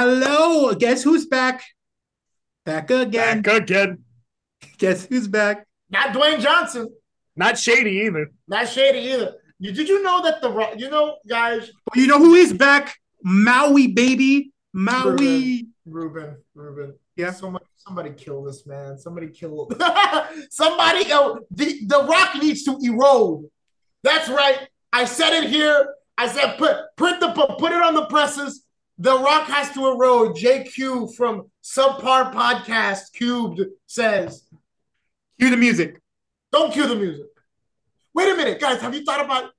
Hello, guess who's back? Back again. Back again. Guess who's back? Not Dwayne Johnson. Not shady either. Not shady either. You, did you know that the You know, guys. Oh, you know who is back? Maui baby, Maui. Ruben, Ruben. Yeah. Somebody, somebody kill this man. Somebody kill. somebody. Oh, the the Rock needs to erode. That's right. I said it here. I said put print the put it on the presses. The Rock has to erode. JQ from Subpar Podcast Qubed says. Cue the music. Don't cue the music. Wait a minute, guys. Have you thought about?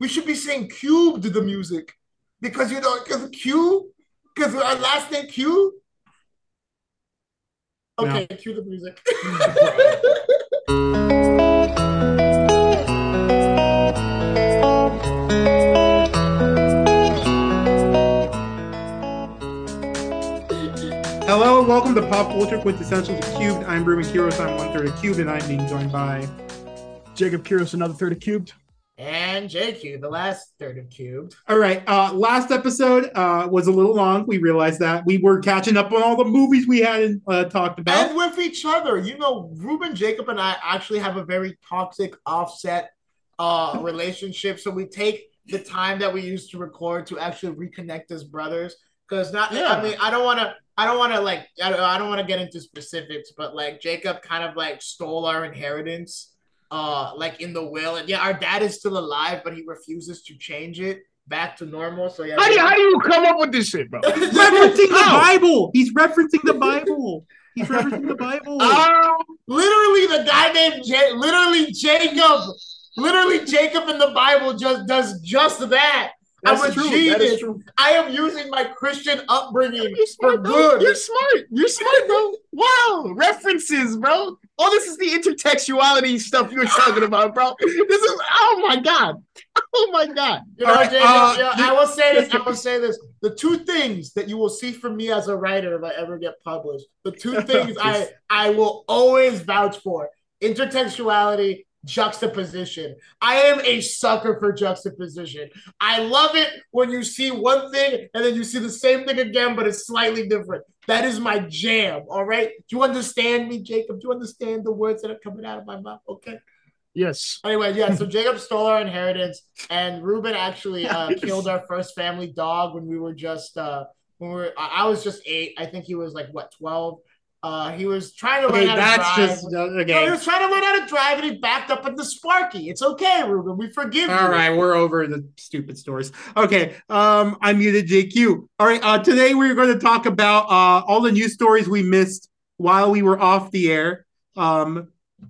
We should be saying cubed the music because you know because Q because our last name Q. Okay, no. cue the music. welcome to Pop Culture Quintessentials of Qubed. I'm Ruben Quiros. I'm one third of Qubed, and I'm being joined by Jacob Quiros, another third of Qubed. And JQ, the last third of Qubed. All right. Uh, last episode uh, was a little long. We realized that we were catching up on all the movies we hadn't uh, talked about. And with each other. You know, Ruben, Jacob, and I actually have a very toxic offset uh, relationship. So we take the time that we used to record to actually reconnect as brothers. Because not, yeah. I mean, I don't want to, I don't want to like, I don't, I don't want to get into specifics, but like Jacob kind of like stole our inheritance uh like in the will. And yeah our dad is still alive but he refuses to change it back to normal so yeah. How do you, how do you come up with this shit bro? He's referencing the bible. He's referencing the bible. He's referencing the bible. Um, literally the guy named J- literally jacob literally jacob in the bible just does just that that's I'm a true. genius. That is true. I am using my Christian upbringing You're smart, for bro. good. You're smart. You're smart, bro. Wow. References, bro. Oh, this is the intertextuality stuff you were talking about, bro. This is oh my god. Oh my god. You know, right, Jacob, uh, yeah, I will say this. I will say this. The two things that you will see from me as a writer if I ever get published, the two things I I will always vouch for: intertextuality juxtaposition. I am a sucker for juxtaposition. I love it when you see one thing and then you see the same thing again, but it's slightly different. That is my jam. All right. Do you understand me, Jacob? Do you understand the words that are coming out of my mouth? Okay. Yes. Anyway, yeah. So Jacob stole our inheritance, and Ruben actually uh, killed our first family dog when we were just uh, when we were. I was just eight. I think he was like what twelve. Uh, he was trying to okay, learn how that's to drive. just okay. No, he was trying to learn how to drive, and he backed up into Sparky. It's okay, Ruben. We forgive All you. All right, we're over the stupid stories. Okay, um, I muted JQ. All right, uh, today we're going to talk about uh, all the news stories we missed while we were off the air. Um,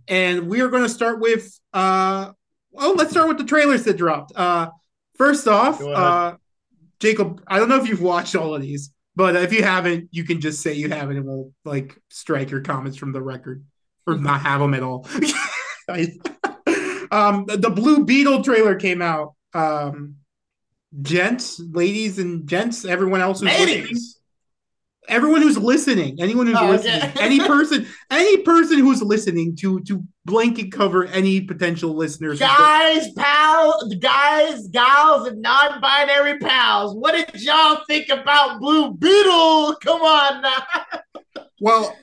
and we are going to start with uh, oh, let's start with the trailers that dropped. Uh, first off, uh, Jacob, I don't know if you've watched all of these. But if you haven't, you can just say you haven't, and we'll like strike your comments from the record or not have them at all. um, the Blue Beetle trailer came out. Um, gents, ladies, and gents, everyone else who's listening, Ladies. Everyone who's listening, anyone who's Oh, listening, okay. any person, any person who's listening to to blanket cover any potential listeners. Guys, pal, guys, gals, and non-binary pals. What did y'all think about Blue Beetle? Come on now. Well,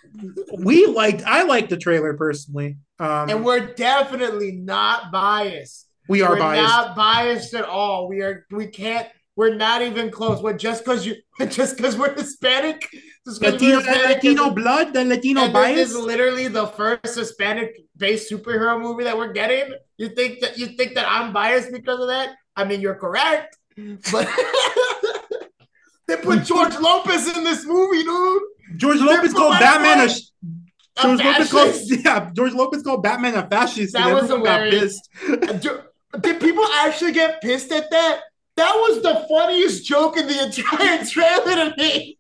we liked. I liked the trailer personally. Um, And we're definitely not biased. we are we're biased. not biased at all. We are. We can't. We're not even close. What just because you just because we're Hispanic, Latino, Hispanic Latino isn't- blood, the Latino bias. is literally the first Hispanic-based superhero movie that we're getting. You think that you think that I'm biased because of that? I mean, you're correct, but they put George Lopez in this movie, dude. George Lopez called Batman a. A George Lopez called fascist. yeah. George Lopez called Batman a fascist. That was everyone got pissed. Uh, do- Did people actually get pissed at that? That was the funniest joke in the entire trailer to me.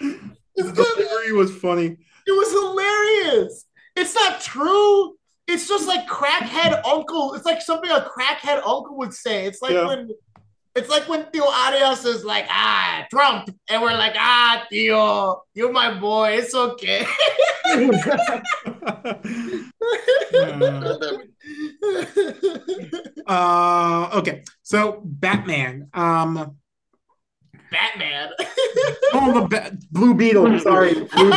The delivery was funny. It was hilarious. It's not true. It's just like crackhead uncle. It's like something a crackhead uncle would say. It's like Yeah. when it's like when Theo Arias is like, ah, Trump. And we're like, ah, Theo, you're my boy. It's okay. uh, okay, so Batman. Um, Batman. Oh, the ba- Blue Beetle. Sorry. Blue Beetle.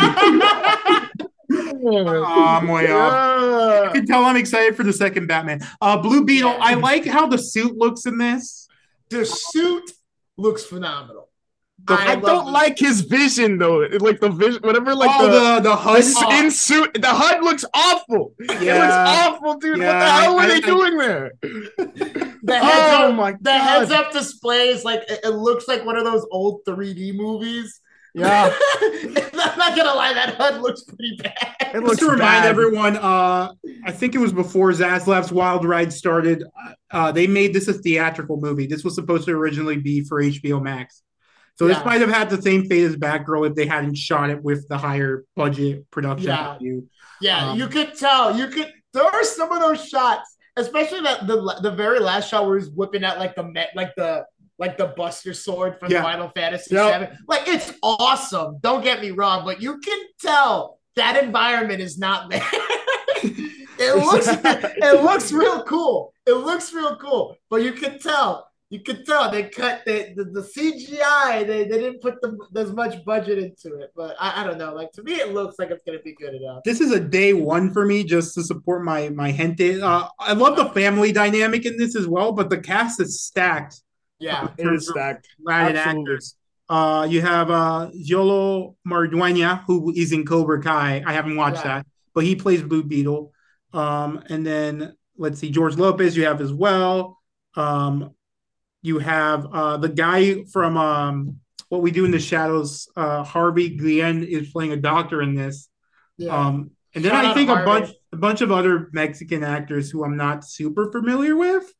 Oh, I'm way off. You can tell I'm excited for the second Batman. Uh, Blue Beetle. Yeah. I like how the suit looks in this. The suit looks phenomenal. I, love don't the- like his vision though. It- Like the vision, whatever. Like oh, the, the the the HUD. skin suit. The HUD looks awful. It looks awful, dude. what the hell were I- they I- doing there? The heads Oh up, my the God. heads up displays like it, it looks like one of those old 3D movies. Yeah, I'm not gonna lie, that HUD looks pretty bad. it Just looks to remind bad. everyone, uh, I think it was before Zaslav's Wild Ride started. Uh, they made this a theatrical movie. This was supposed to originally be for HBO Max. So this might have had the same fate as Batgirl if they hadn't shot it with the higher budget production Yeah. value. Yeah, Um, you could tell. You could. There are some of those shots, especially that the the very last shot where he's whipping out like the met like the like the Buster Sword from Yeah. Final Fantasy Yep. Seven. Like it's awesome. Don't get me wrong, but you can tell that environment is not there. it looks it looks real cool. It looks real cool, but you can tell. You can tell they cut the, the, the CGI. They, they didn't put the, as much budget into it, but I, I don't know. Like to me, it looks like it's gonna be good enough. This is a day one for me just to support my my gente. Uh, I love the family dynamic in this as well, but the cast is stacked. Yeah, It is stacked. Latin Absolutely. actors. Uh, you have uh, Xolo Maridueña, who is in Cobra Kai. I haven't watched Yeah. that, but he plays Blue Beetle. Um, and then let's see, George Lopez, you have as well. Um, you have uh, the guy from um, What We Do in the Shadows, uh, Harvey Guillen, is playing a doctor in this. yeah. Um, and then Shout I think a Harvey. bunch a bunch of other Mexican actors who I'm not super familiar with.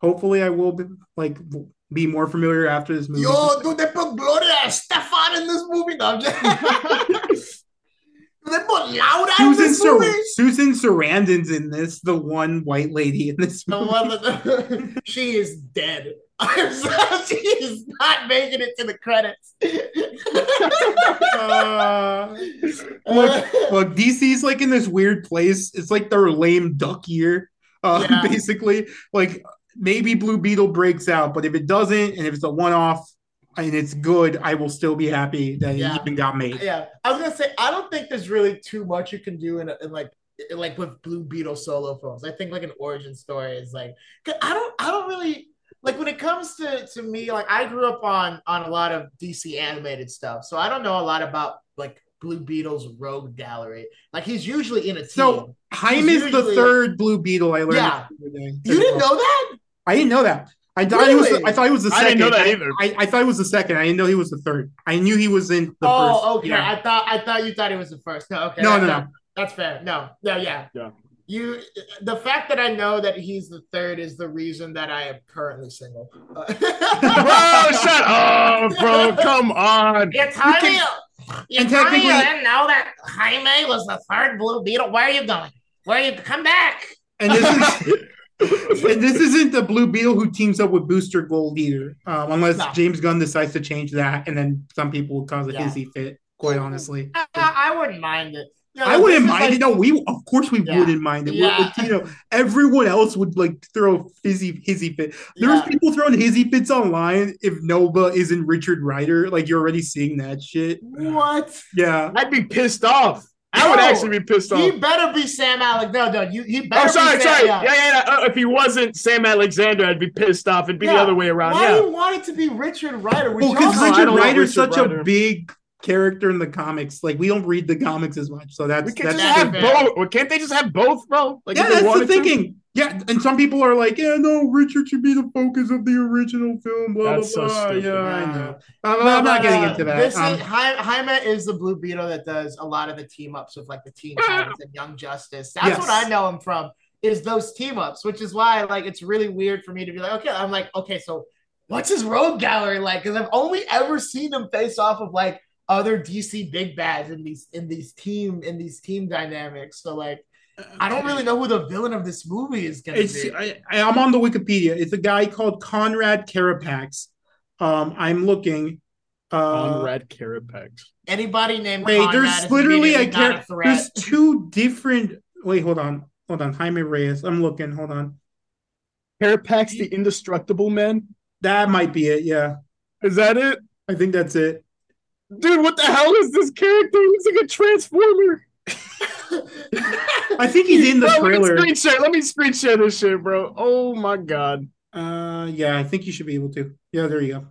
Hopefully, I will be like be more familiar after this movie. Yo, dude, they put Gloria Estefan in this movie. No, I'm just... they put Laura in Susan this Sar- movie. Susan Sarandon's in this, the one white lady in this The movie. that- she is dead. I'm sorry, she is not making it to the credits. Uh, look, look, DC's like in this weird place. It's like their lame duck year, uh, Yeah. basically. Like maybe Blue Beetle breaks out, but if it doesn't, and if it's a one-off and it's good, I will still be happy that Yeah. it even got made. yeah, I was gonna say I don't think there's really too much you can do in, in like in like with Blue Beetle solo films. I think like an origin story is like I don't I don't really like when it comes to to me like I grew up on on a lot of DC animated stuff, so I don't know a lot about like Blue Beetle's rogue gallery. Like he's usually in a team. So Jaime is the third Blue Beetle I learned. Yeah. the other day. you didn't know that? I didn't know that. I thought he was. The, I thought he was the I second. didn't know that I- either. I, I thought he was the second. I didn't know he was the third. I knew he was in the oh, first. okay. Yeah. I thought I thought you thought he was the first. No, okay. No, that- no, no. That's fair. No, no, yeah. Yeah. You, the fact that I know that he's the third is the reason that I am currently single. Bro, shut up, bro. Come on. You tell You me, can- you and tell me you didn't know that Jaime was the third Blue Beetle. Where are you going? Where are you? Come back. And this is. and this isn't the Blue Beetle who teams up with Booster Gold either, um, unless No. James Gunn decides to change that, and then some people would cause a Yeah. hissy fit. Quite honestly, I, I, wouldn't mind it. You know, I wouldn't mind like- it. No, we of course we Yeah. wouldn't mind it. Yeah. Latino. Everyone else would like throw fizzy hissy fit. There's Yeah. people throwing hissy fits online if Nova isn't Richard Rider. Like you're already seeing that shit. What? Yeah. I'd be pissed off. I would No. actually be pissed off. He better be Sam Alec. No, no, you, he better Oh, sorry, be Sam. sorry. yeah. Yeah, yeah, yeah. Uh, if he wasn't Sam Alexander, I'd be pissed off. It'd be the other way around. Why yeah. do you want it to be Richard Rider? Which Well, because also- Richard don't like Rider's Richard such a big character in the comics. Like we don't read the comics as much, so that's We can't that's just have both. Well, Can't they just have both, bro? Like, yeah, if they that's the wanted to? Thinking. Yeah, and some people are like, yeah, no, Richard should be the focus of the original film. Blah That's so blah blah. stupid. yeah, I know. I'm, No, I'm not but, getting uh, into that. This Um, is Hi- Jaime is the Blue Beetle that does a lot of the team ups with like the Teen Titans and Young Justice. That's Yes. what I know him from. Is those team ups, which is why like it's really weird for me to be like, okay, I'm like, okay, so what's his rogue gallery like? Because I've only ever seen him face off of like other DC big bads in these in these team in these team dynamics. So like, I don't really know who the villain of this movie is gonna be. I, I'm on the Wikipedia. It's a guy called Conrad Carapax. Um, I'm looking. Uh, Conrad Carapax. Anybody named wait, Conrad there's literally a immediately not There's two different. Wait, hold on, hold on. Jaime Reyes. I'm looking. Hold on. Carapax, the indestructible man. That might be it. Yeah. Is that it? I think that's it. Dude, what the hell is this character? He looks like a transformer. I think he's in the Bro, trailer. Let me screen share. Let me screen share this shit, bro. Oh my god. Uh, yeah, I think you should be able to. Yeah, there you go.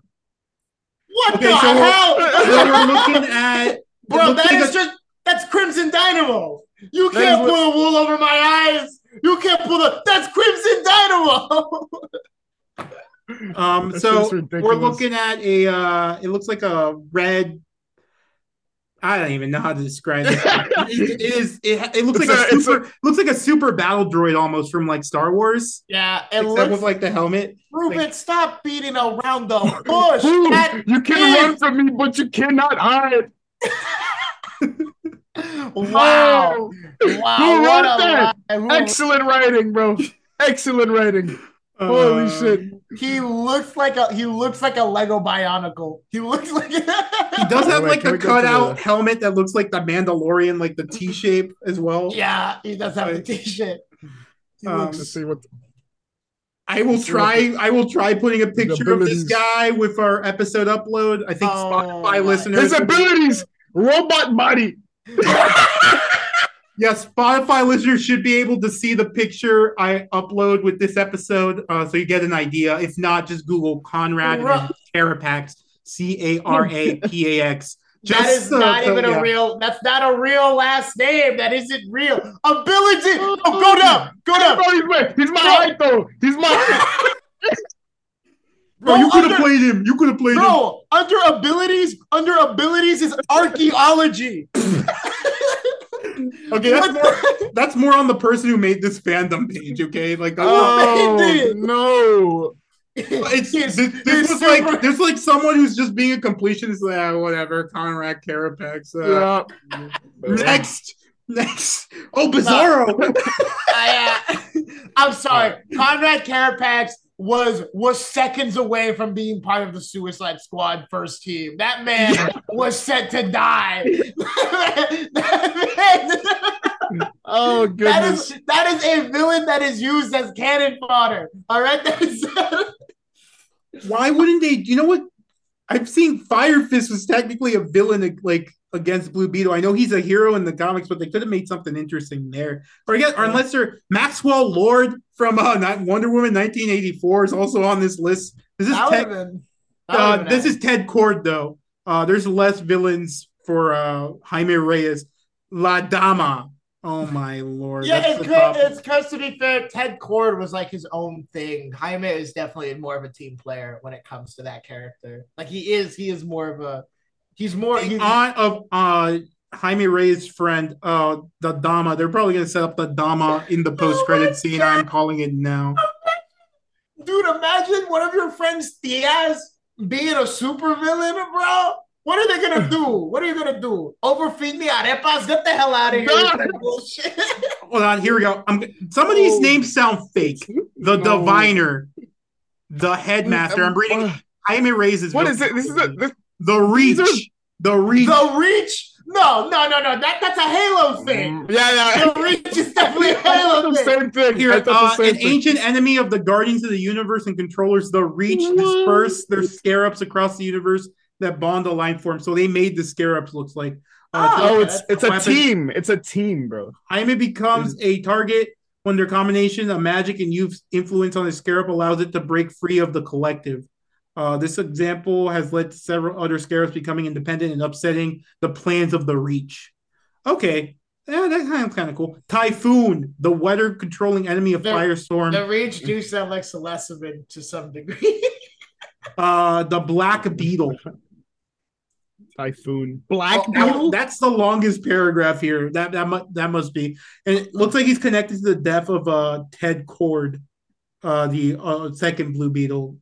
What Okay, the so we're- hell? We're looking at Bro, looks that like is a- just that's Crimson Dynamo. You can't is pull the wool over my eyes. You can't pull the that's Crimson Dynamo. Um, That so we're looking at a. Uh, it looks like a red. I don't even know how to describe it. it, it is. It, it looks It's like a, a- it's super. looks like a super battle droid almost from like Star Wars. yeah, it Except looks with like the helmet. Ruben, like- stop beating around the bush. Boom! That You can is- run from me, but you cannot hide. Wow. Oh, Wow. Who wrote a that? Who- excellent writing, bro. Excellent writing. Holy Uh, shit. He looks like a he looks like a Lego Bionicle. He looks like He does have like can the we go to cutout the- helmet that looks like the Mandalorian, like the T shape as well. Yeah, he does have the Like, t-shirt. He um, looks Let's see what. I will try. I will try putting a picture of this guy with our episode upload. I think Oh, Spotify my- listeners. His abilities, robot body. Yeah, Spotify listeners should be able to see the picture I upload with this episode, uh, so you get an idea. If not, just Google Conrad and Right. Carapax, C A R A P A X. that is uh, not so, even yeah. a real. That's not a real last name. That isn't real. Ability. Oh, go down. Go down. Bro, he's my, height though. He's my. Bro, you could have played him. You could have played him. Bro, under abilities, under abilities is archaeology. Okay, that's more. That's more on the person who made this fandom page. Okay, like that's oh no. It's He's- this, he's this was super- like there's like someone who's just being a completionist. Like, ah, whatever, Conrad Carapax. Uh, Yeah. Next, next. Oh, Bizarro. I, uh, I'm sorry. Conrad Carapax was was seconds away from being part of the Suicide Squad first team. That man was set to die. Oh goodness. is that is a villain that is used as cannon fodder. All right, that is, Why wouldn't they? You know what? I've seen Fire Fist was technically a villain, like against Blue Beetle. I know he's a hero in the comics, but they could have made something interesting there. Or I guess, or unless they're Maxwell Lord from uh, Wonder Woman 1984 is also on this list. This is Ted, been- uh, this is Ted Kord though. Uh, there's less villains for uh, Jaime Reyes. La Dama. Oh my lord. Yeah, it's top. it's because to be fair, Ted Kord was like his own thing. Jaime is definitely more of a team player when it comes to that character. Like he is, he is more of a, he's more. the He's, aunt of uh Jaime Reyes' friend, uh the Dama. They're probably gonna set up the Dama in the post credit my scene. God. I'm calling it now. dude, imagine one of your friends Diaz being a super villain, bro. What are they gonna do? What are you gonna do? Overfeed me arepas? Get the hell out of here! God. bullshit. Hold on, here we go. I'm some of these Oh. names sound fake. The No. Diviner, the Headmaster. I'm reading Jaime Reyes' What is it? This is a. This, the Reach. are- The Reach. the Reach? No, no, no, no. That that's a Halo thing. yeah, yeah. The Reach is definitely a I thought Halo the thing. same thing. Here, I thought uh, the same an thing. ancient enemy of the Guardians of the Universe and controllers, the Reach, What? disperse their scarabs across the universe that bond the line form. So they made the scarabs looks like. Uh, Oh, Oh, it's it's a weapon. team. It's a team, bro. Jaime becomes a target when their combination of magic and youth influence on the scarab allows it to break free of the collective. Uh, this example has led to several other scarabs becoming independent and upsetting the plans of the Reach. Okay, yeah, that kind of kind of cool. Typhoon, the weather controlling enemy of The- Firestorm. The Reach do sound like Celestivan to some degree. uh, the Black Beetle. Typhoon. Black Oh, Beetle. that's the longest paragraph here. That that mu- that must be. And it looks like he's connected to the death of uh Ted Kord, uh the uh, second Blue Beetle.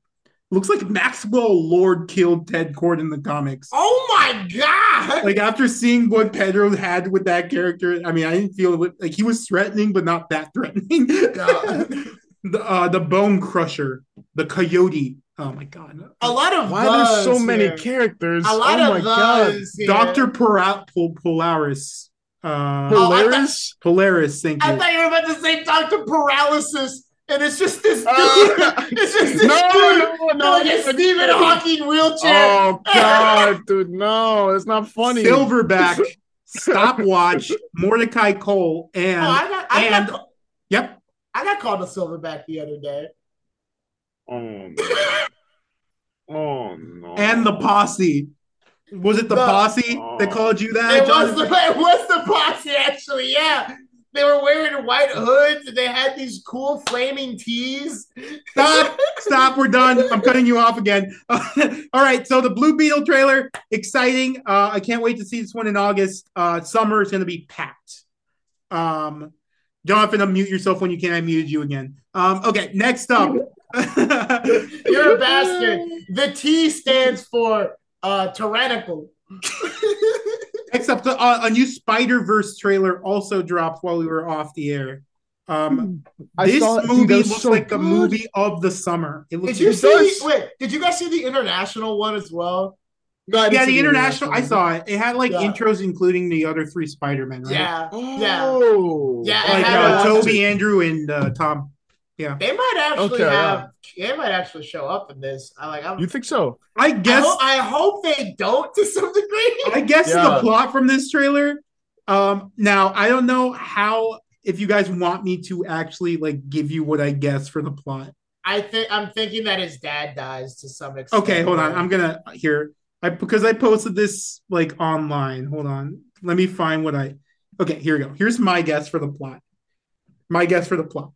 Looks like Maxwell Lord killed Ted Kord in the comics. oh my god! Like after seeing what Pedro had with that character, I mean, I didn't feel it, like he was threatening, but not that threatening. The uh, the Bone Crusher, the Coyote. Oh my god, a lot of Why there's so those many characters? A lot oh my of god. Doctor Pora- Pol- Polaris. Uh, Oh, I Polaris. Polaris, thank you. I thought you were about to say Doctor Paralysis. And it's just this dude. Uh, it's just this no, dude. no, no, like a Stephen Hawking wheelchair. Oh god, dude, no, it's not funny. Silverback, Stopwatch, Mordecai Cole, and Oh, I got, I and- got, yep, I got called a silverback the other day. Oh. Oh no. and the posse. Was it the No. posse that called you that? It was, the, it was the posse, actually. Yeah, they were wearing white hoods and they had these cool flaming tees. Stop, stop, we're done. I'm cutting you off again. All right, so the Blue Beetle trailer, exciting. Uh, I can't wait to see this one in August. Uh, summer is going to be packed. Um, Jonathan, unmute yourself when you can. I muted you again. Um, okay, next up. You're a bastard. The T stands for uh, tyrannical. Next up, the, uh, a new Spider Verse trailer also dropped while we were off the air. Um, I this saw it, dude, movie looks so like the movie of the summer. It looks Did you see? does. Wait, did you guys see the international one as well? No, I didn't yeah, the international. I saw it. It had like Yeah. intros, including the other three Spider Men. Right? Yeah, yeah. Oh. Yeah, like had uh, a- Tobey, Andrew, and uh, Tom. Yeah, they might actually Okay, have. They might actually show up in this. I like. I'm, You think so? I I, guess. I hope they don't to some degree. I guess the plot from this trailer. Um, now I don't know how. If you guys want me to actually like give you what I guess for the plot. I think I'm thinking that his dad dies to some extent. Okay, hold on. I'm gonna here. I because I posted this like online. Hold on. Let me find what I. Okay, here we go. Here's my guess for the plot. My guess for the plot,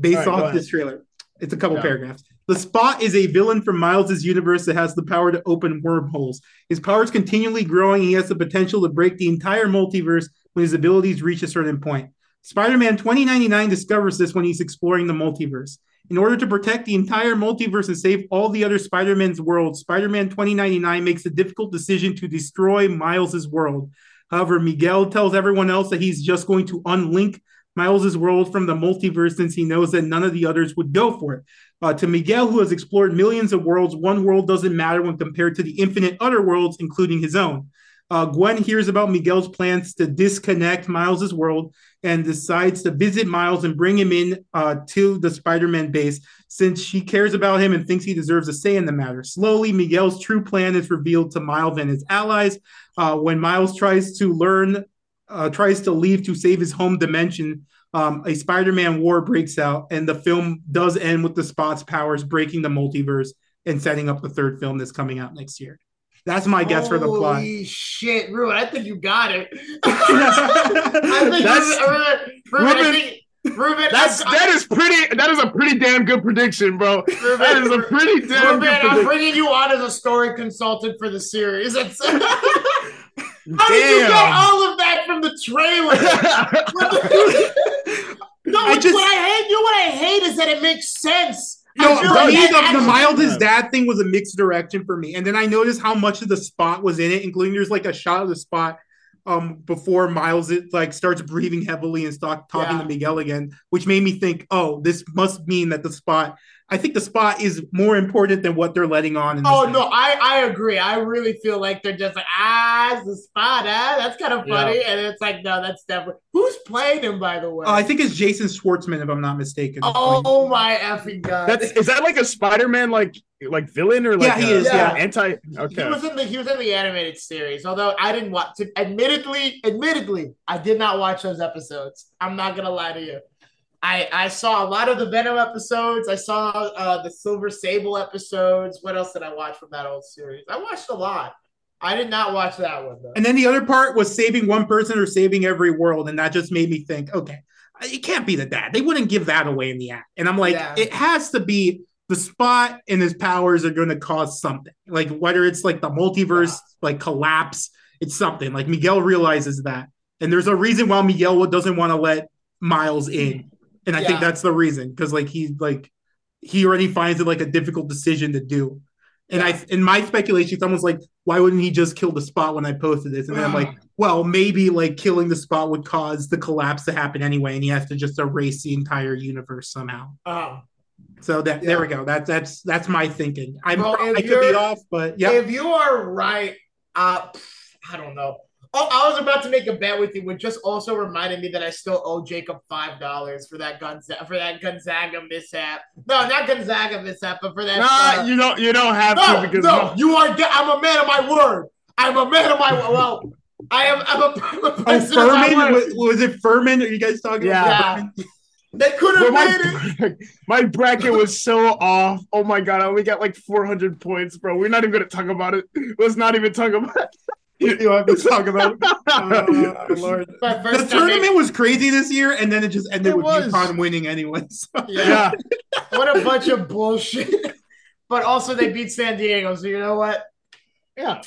based right, off this trailer. It's a couple Yeah. paragraphs. The Spot is a villain from Miles's universe that has the power to open wormholes. His power is continually growing. And he has the potential to break the entire multiverse when his abilities reach a certain point. Spider-Man 2099 discovers this when he's exploring the multiverse. In order to protect the entire multiverse and save all the other Spider-Man's worlds, Spider-Man 2099 makes a difficult decision to destroy Miles's world. However, Miguel tells everyone else that he's just going to unlink Miles's world from the multiverse since he knows that none of the others would go for it. Uh, to Miguel, who has explored millions of worlds, one world doesn't matter when compared to the infinite other worlds, including his own. Uh, Gwen hears about Miguel's plans to disconnect Miles's world and decides to visit Miles and bring him in uh, to the Spider-Man base since she cares about him and thinks he deserves a say in the matter. Slowly, Miguel's true plan is revealed to Miles and his allies. Uh, when Miles tries to learn, uh, tries to leave to save his home dimension, um, a Spider-Man war breaks out, and the film does end with the Spot's powers breaking the multiverse and setting up the third film that's coming out next year. That's my guess for the plot. Holy shit, Ruben! I think you got it. I think That's- Ruben, Ruben, I Ruben- think, Ruben, That's I, that is pretty. That is a pretty damn good prediction, bro. Ruben, That is a pretty damn Ruben, good I'm bringing you on as a story consultant for the series. How did you get all of that from the trailer? no, I just- what I hate. You know what I hate is that it makes sense. No, for like me, the, the Miles his dad thing was a mixed direction for me. And then I noticed how much of the spot was in it, including there's like a shot of the spot um before Miles it like starts breathing heavily and start talking Yeah. to Miguel again, which made me think, oh, this must mean that the spot I think the spot is more important than what they're letting on in Oh movie. no, I I agree. I really feel like they're just like ah, it's the spot, ah, that's kind of funny, and it's like no, that's definitely who's playing him by the way. Uh, I think it's Jason Schwartzman, if I'm not mistaken. Oh my effing god! That's is that like a Spider-Man like like villain or like Yeah, he a- is, yeah. anti Okay, He okay. was in the he was in the animated series. Although I didn't watch. To, admittedly, admittedly, I did not watch those episodes. I'm not gonna lie to you. I I saw a lot of the Venom episodes. I saw uh, the Silver Sable episodes. What else did I watch from that old series? I watched a lot. I did not watch that one though. And then the other part was saving one person or saving every world, and that just made me think, okay, it can't be the dad. They wouldn't give that away in the act. And I'm like, Yeah. it has to be the spot and his powers are going to cause something. Like whether it's like the multiverse like collapse, it's something. Like Miguel realizes that, and there's a reason why Miguel doesn't want to let Miles in, and I think that's the reason because like he like he already finds it like a difficult decision to do. And I, in my speculation, it's almost like, why wouldn't he just kill the spot when I posted this? And then I'm like, well, maybe like killing the spot would cause the collapse to happen anyway, and he has to just erase the entire universe somehow. Oh. So that there we go. That that's that's my thinking. I'm Well, I could be off, but yeah, If you are right, uh, I don't know. Oh, I was about to make a bet with you, which just also reminded me that I still owe Jacob five dollars for that Gonzaga for that Gonzaga mishap. No, not Gonzaga mishap, but for that. Nah, uh, you don't. You don't have no, to because no, you are. de- I'm a man of my word. I'm a man of my well. I am. I'm a, I'm a Oh, person of my Furman? word. Was, was it Furman? Are you guys talking Yeah. about? Yeah. They could have made it. my, my bracket was so off. Oh my god, I only got like 400 points, bro. We're not even gonna talk about it. Let's not even talk about it. You have about. Oh, Lord. The tournament was crazy this year, and then it just ended It with was. UConn winning anyway. So. Yeah. yeah, What a bunch of bullshit. But also they beat San Diego, so you know what? yeah.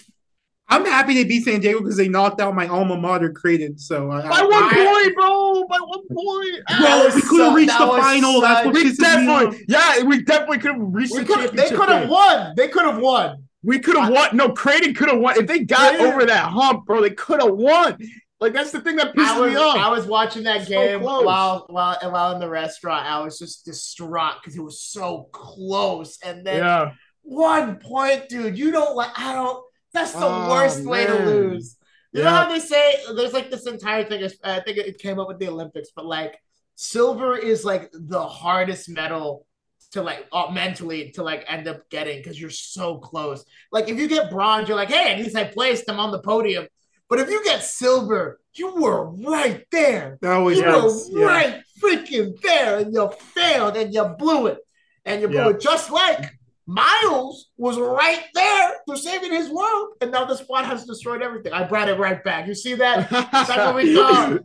I'm happy they beat San Diego because they knocked out my alma mater, Creighton. So I, By one I- point, bro. By one point. Bro, we could have reached the final. That's what We pisses me off. definitely, yeah, we definitely could have reached We the could they could have won. They could have won. We could have won. No, Creighton could have won. If they got Yeah. over that hump, bro, they could have won. Like that's the thing that pissed was, me off. I was watching that So game close. while while while in the restaurant. I was just distraught because it was so close. And then yeah, one point, dude. You don't like. I don't. That's the Oh, worst way to lose. You know Yeah. how they say there's like this entire thing. I think it came up with the Olympics, but like silver is like the hardest medal to like uh, mentally to like end up getting because you're so close. Like if you get bronze, you're like, hey, at least I placed. I'm on the podium. But if you get silver, you were right there. That was You Yes, were yeah. right freaking there, and you failed, and you blew it, and you blew Yeah. it just like Miles was right there for saving his world, and now the squad has destroyed everything. I brought it right back. You see that? That's what we.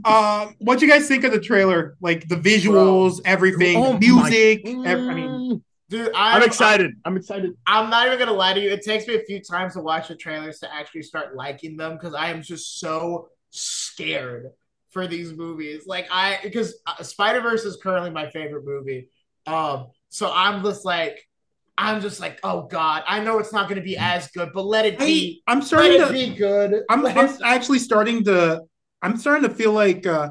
Um, what you guys think of the trailer? Like the visuals, everything, Oh music. ev- I mean, Dude, I'm, I'm excited. I'm excited. I'm not even gonna lie to you. It takes me a few times to watch the trailers to actually start liking them because I am just so scared for these movies. Like I, because Spider Verse is currently my favorite movie. Um, so I'm just like, I'm just like, oh god, I know it's not gonna be as good, but let it be. I'm Let starting it to. be good. I'm, I'm actually starting to. I'm starting to feel like. uh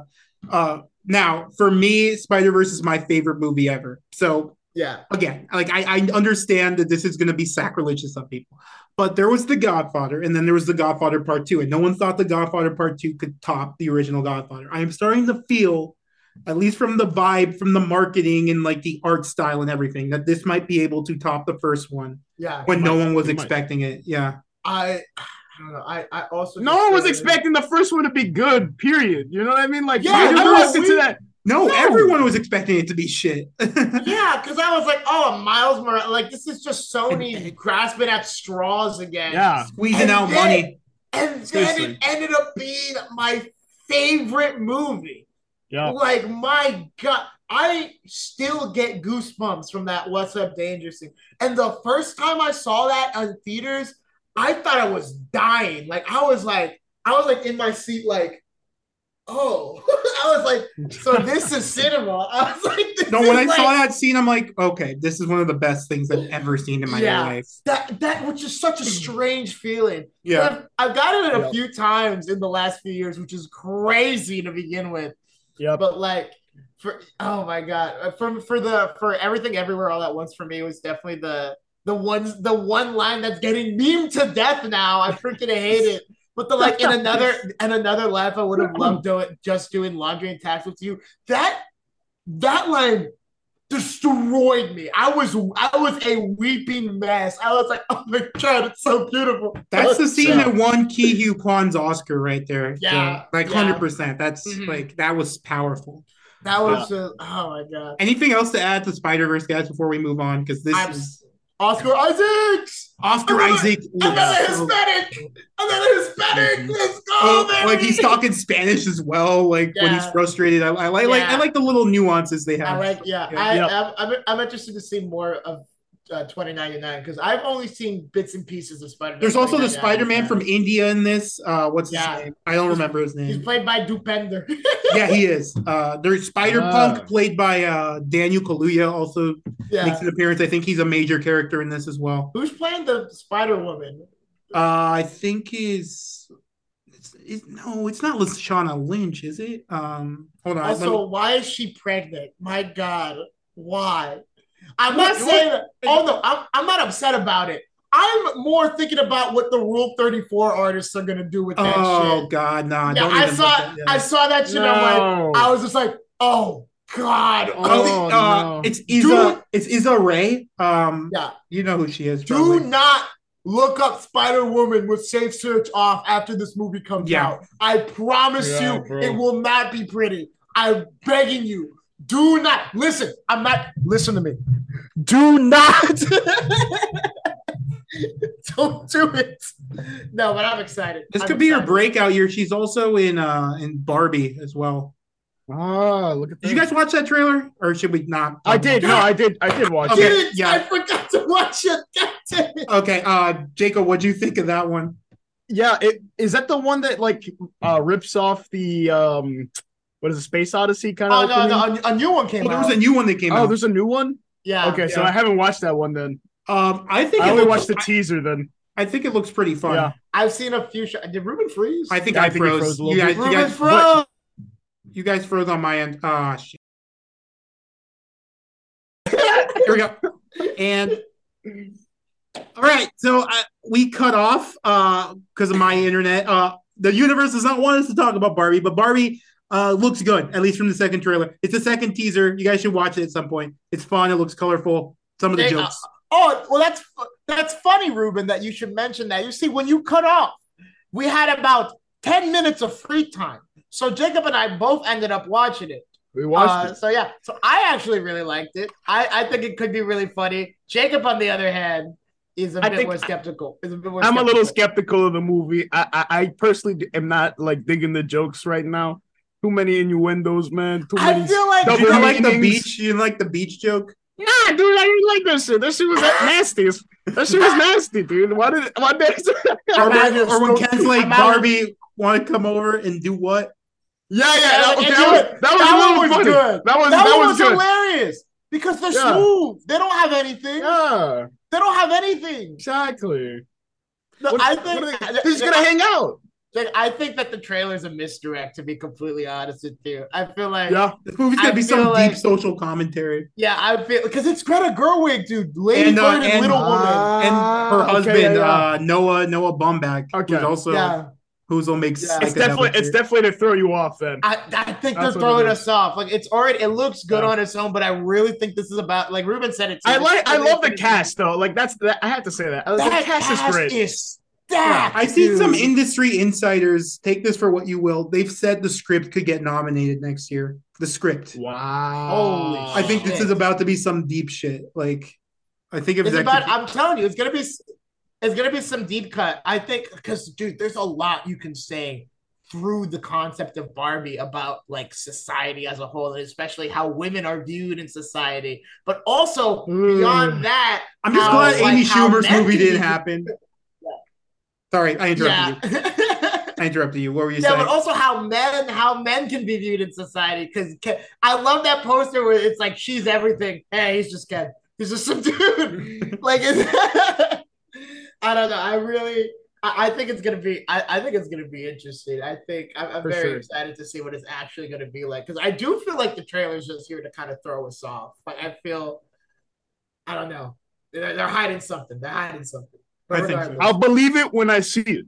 uh Now, for me, Spider Verse is my favorite movie ever. So yeah. again, like I, I understand that this is going to be sacrilege to some people, but there was The Godfather, and then there was The Godfather Part Two, and no one thought The Godfather Part Two could top the original Godfather. I am starting to feel, at least from the vibe, from the marketing, and like the art style and everything, that this might be able to top the first one Yeah. when no might, one was it might. expecting it. Yeah, I, I don't know. I, I also No one was expecting the first one to be good. Period. You know what I mean? Like, Yeah, I no, walked we- into that. no, No. everyone was expecting it to be shit. Yeah, because I was like, oh, Miles Morales, like this is just Sony grasping at straws again. Yeah, Squeezing And out then- money. And then Seriously. it ended up being my favorite movie. Yeah. Like, my God, I still get goosebumps from that What's Up Danger scene. And the first time I saw that on theaters, I thought I was dying. Like, I was like, I was like in my seat, like, oh, I was like, so this is cinema. I was like, this No, when is I saw that scene, I'm like, okay, this is one of the best things I've ever seen in my Yeah. life. that that which is such a strange feeling. Yeah. I've, I've gotten it a Yep. few times in the last few years, which is crazy to begin with. Yep. But like for oh my god, Uh, for for the for everything everywhere all at once for me was definitely the the ones the one line that's getting meme to death now. I freaking hate it. But the like in another and another life I would have loved doing just doing laundry and tax with you. That that line destroyed me. I was I was a weeping mess. I was like, oh my god, it's so beautiful. That's the scene Yeah. that won Ke Huy Quan's Oscar right there. Yeah, So, like yeah. hundred percent. That's Mhm. like that was powerful. That was just oh my god. Anything else to add to Spider Verse, guys, before we move on? Because this I'm is Oscar Isaacs. Oscar another- Isaac. Another looks so- Hispanic. Another Hispanic. Mhm. Let's go, Oh, baby. like he's talking Spanish as well. Like when he's frustrated, I, I like like I like the little nuances they I have. like, yeah. Yeah. I. I'm, I'm, I'm interested to see more of uh, 2099 because I've only seen bits and pieces of Spider-Man. There's also the Spider Man from India in this. Uh, what's Yeah. his name? I don't remember his name. He's played by Dupender. yeah, he is. Uh, there's Spider Punk, Ah. played by uh, Daniel Kaluuya, also yeah. makes an appearance. I think he's a major character in this as well. Who's playing the Spider Woman? Uh, I think is it's, it's, no, it's not Lashana Lynch, is it? Um, hold on. let me- Also, why is she pregnant? My God, why? I'm not saying. Oh no, I'm, I'm not upset about it. I'm more thinking about what the Rule 34 artists are gonna do with that Oh shit. God, nah! Yeah, I saw yeah. I saw that shit. I'm like, I was just like, oh god. Oh, uh, no. it's Issa. It's Issa Rae. Um, Yeah. you know who she is. Do probably. not look up Spider Woman with safe search off after this movie comes Yeah. out. I promise Yeah, you, bro. it will not be pretty. I'm begging you. Do not listen. I'm not. Listen to me. Do not. Don't do it. No, but I'm excited. This I'm could be her breakout year. She's also in uh in Barbie as well. Ah, look at Did you guys watch that trailer, or should we not? I did. No, I did. I did watch Okay, it. Did yeah. I forgot to watch it. It. Okay, uh, Jacob, what'd you think of that one? Yeah, it is that the one that like uh rips off the um what is it, Space Odyssey kind Oh of no, no, a, a new one came Well, there was a new one that came Oh, out. Oh, there's a new one? yeah. Okay, so. I haven't watched that one then. Um, I think I only looks, watched the teaser then. I, I think it looks pretty fun. Yeah. I've seen a few. Sh- Did Ruben freeze? I think Yeah, I, I think froze. froze a little you guys, bit. you guys, froze. you guys froze on my end. Ah, shit. Here we go. And all right, so uh, we cut off because of my internet. Uh, the universe does not want us to talk about Barbie, but Barbie uh, looks good, at least from the second trailer. It's a second teaser. You guys should watch it at some point. It's fun. It looks colorful. Some of the Hey, uh, jokes. Oh, well, that's that's funny, Ruben, that you should mention that. You see, when you cut off, we had about 10 minutes of free time. So Jacob and I both ended up watching it. We watched Uh, it. so yeah, so I actually really liked it. I, I think it could be really funny. Jacob, on the other hand, is a I bit more skeptical. Is a bit more I'm a little skeptical. skeptical of the movie. I, I I personally am not like digging the jokes right now. Too many innuendos, man. Too many. I feel like You didn't like the beach? You didn't like the beach joke? Nah, dude, I didn't like that shit. That shit was nasty. That shit was nasty, dude. Why did why did Or when, Imagine or when Ken's like imagine- Barbie want to come over and do what? Yeah, yeah, Yeah, that, and that was, that was That a was funny. good. That was that, that, was, was good. hilarious because they're Yeah. smooth. They don't have anything. Yeah, They don't have anything. exactly. No, What- I think they- they're just gonna hang out. Like, I think that the trailer's a misdirect. To be completely honest with you, I feel like Yeah, This movie's gonna I be some like- deep social commentary. yeah, I feel because it's Greta Gerwig, dude, Lady And, uh, Bird and, and- Little Woman. And her Ah, husband, yeah, yeah. uh, Noah Noah Baumbach, Okay. who's also yeah, who's will make Yeah. it's definitely it's definitely to throw you off. Then I, I think That's they're throwing us off. Like it's already, it looks good Yeah. on its own, but I really think this is about like Ruben said it. too. I like I love the cast though. Like that's that I have to say that. Uh, That the cast, is great. is stacked. I've seen some industry insiders take this for what you will. They've said the script could get nominated next year. The script. wow. Holy I think this is about to be some deep shit. Like, I think if It's it's about. actually- I'm telling you, it's gonna be. It's gonna be some deep cut. I think because, dude, there's a lot you can say through the concept of Barbie about like society as a whole, and especially how women are viewed in society. But also Mm. beyond that, I'm just how, glad like, Amy Schumer's movie didn't happen. Sorry, I interrupted you. I interrupted you. What were you Yeah, saying? Yeah, but also how men how men can be viewed in society. Because I love that poster where it's like she's everything. Hey, he's just Ken. He's just some dude. like I don't know. I really I, I think it's gonna be I, I think it's gonna be interesting. I think I'm, I'm very sure. excited to see what it's actually gonna be like. Because I do feel like the trailer's just here to kind of throw us off. Like I feel I don't know. They're, they're hiding something. They're hiding something. But I think so. I'll believe it when I see it.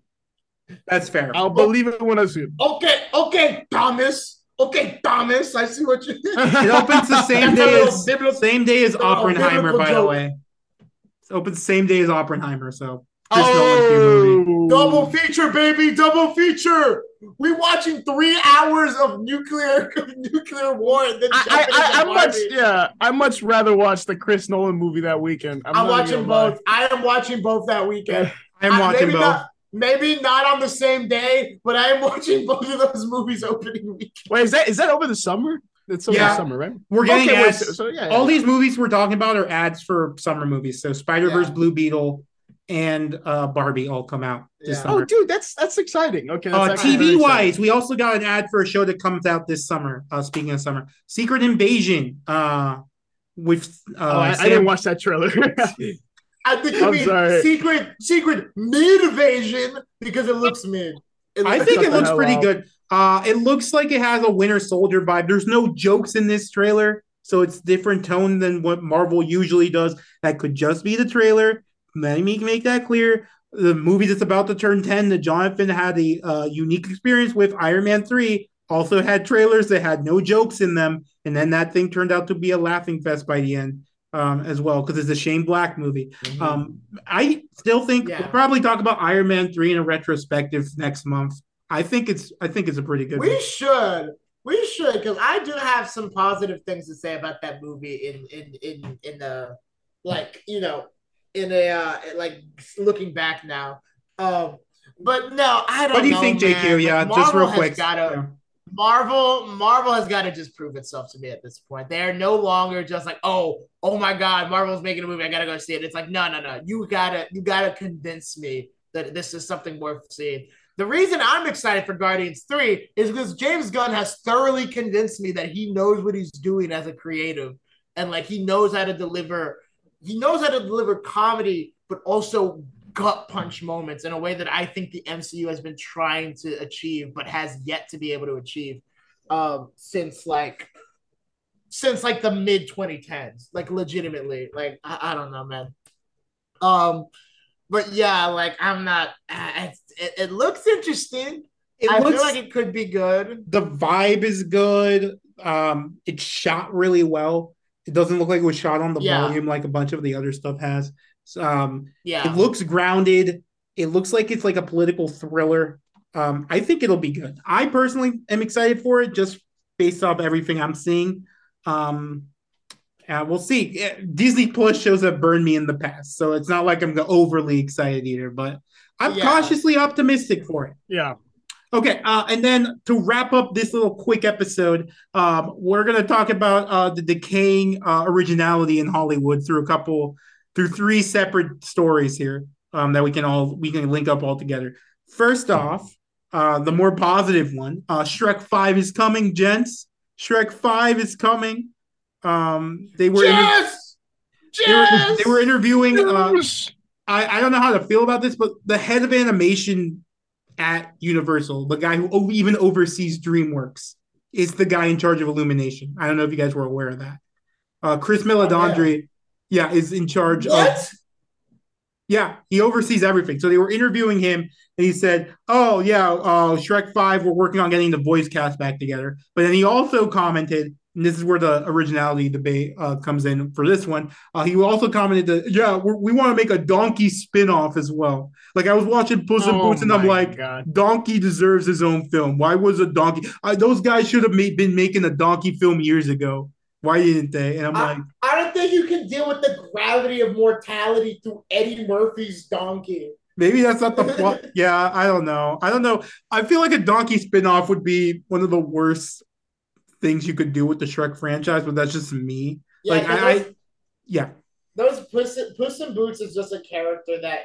That's fair. I'll oh. believe it when I see it. Okay, okay, Thomas. Okay, Thomas. I see what you. It opens the same day as biblical- same day as Oh, Oppenheimer, biblical by the way. It opens the same day as Oppenheimer, so Chris Nolan's new. Oh, Double feature, baby, double feature. We watching three hours of nuclear nuclear war. And then I, I, I, I much, yeah, I much rather watch the Chris Nolan movie that weekend. I'm, not watching gonna lie. both. I am watching both that weekend. I'm I- watching maybe both. Not, maybe not on the same day, but I am watching both of those movies opening weekend. Wait, is that is that over the summer? It's over Yeah. the summer, right? We're getting okay, wait, ads. so, so yeah, All yeah. these movies we're talking about are ads for summer movies. So Spider Verse, Yeah. Blue Beetle, and uh, Barbie all come out this Yeah. summer. Oh, dude, that's that's exciting. Okay, that's Uh, TV wise, we also got an ad for a show that comes out this summer. Uh, speaking of summer, Secret Invasion. Uh, with uh, Oh, I, I didn't watch that trailer. I think I'm mean sorry. secret secret mid invasion because it looks mid. It I think it looks pretty good. Uh, it looks like it has a Winter Soldier vibe. There's no jokes in this trailer, so it's different tone than what Marvel usually does. That could just be the trailer. Let me make that clear. The movie that's about to turn 10 that Jonathan had a uh, unique experience with, Iron Man 3, also had trailers that had no jokes in them. And then that thing turned out to be a laughing fest by the end um, as well, because it's a Shane Black movie. Mhm. Um, I still think Yeah. we'll probably talk about Iron Man 3 in a retrospective next month. I think it's I think it's a pretty good We movie. should. We should, because I do have some positive things to say about that movie in in in in the like you know in a uh like looking back now. Um, but no, I don't. What do you know, think, man. JQ? Yeah, Like, just real quick. Gotta, Yeah. Marvel, Marvel has got to just prove itself to me at this point. They are no longer just like, oh, oh my God, Marvel's making a movie. I gotta go see it. It's like, no, no, no. You gotta, you gotta convince me that this is something worth seeing. The reason I'm excited for Guardians 3 is because James Gunn has thoroughly convinced me that he knows what he's doing as a creative and like he knows how to deliver he knows how to deliver comedy but also gut punch moments in a way that I think the MCU has been trying to achieve but has yet to be able to achieve um since like since like the mid 2010s like legitimately like I, I don't know man um but yeah like I'm not uh, it, it looks interesting It I looks feel like it could be good the vibe is good. Um, it's shot really well. It doesn't look like it was shot on the Yeah. volume like a bunch of the other stuff has. Um, yeah it looks grounded. It looks like it's like a political thriller. Um, I think it'll be good. I personally am excited for it just based off everything I'm seeing. Um, uh, we'll see. Eh, Disney Plus shows have burned me in the past, so it's not like I'm overly excited either. But I'm Yeah. cautiously optimistic for it. Yeah. Okay, uh, and then to wrap up this little quick episode, um, we're gonna talk about uh, the decaying uh, originality in Hollywood through a couple, through three separate stories here um, that we can all we can link up all together. First off, uh, the more positive one, uh, Shrek Five is coming, gents. Shrek Five is coming. Um, they were inter- yes they were, they were interviewing. Uh, Yes. I, I don't know how to feel about this, but the head of animation at Universal, the guy who even oversees DreamWorks, is the guy in charge of Illumination. I don't know if you guys were aware of that. Uh, Chris Meledandri, yeah, is in charge of. what Yeah, he oversees everything. So they were interviewing him, and he said, "Oh yeah, uh, Shrek Five, we're working on getting the voice cast back together." But then he also commented, and this is where the originality debate uh, comes in for this one. Uh, he also commented that, "Yeah, we're, we want to make a Donkey spin-off as well." Like I was watching Puss in Oh Boots, and I'm like, God. Donkey deserves his own film. Why was a donkey? I, those guys should have made, been making a donkey film years ago. Why didn't they? And I'm I- like, I don't think you can deal with the gravity of mortality through Eddie Murphy's donkey. maybe that's not the plot. yeah, I don't know. I don't know. I feel like a donkey spin-off would be one of the worst things you could do with the Shrek franchise, but that's just me. Yeah, Like, 'cause I- I- Yeah. those Puss, Puss in Boots is just a character that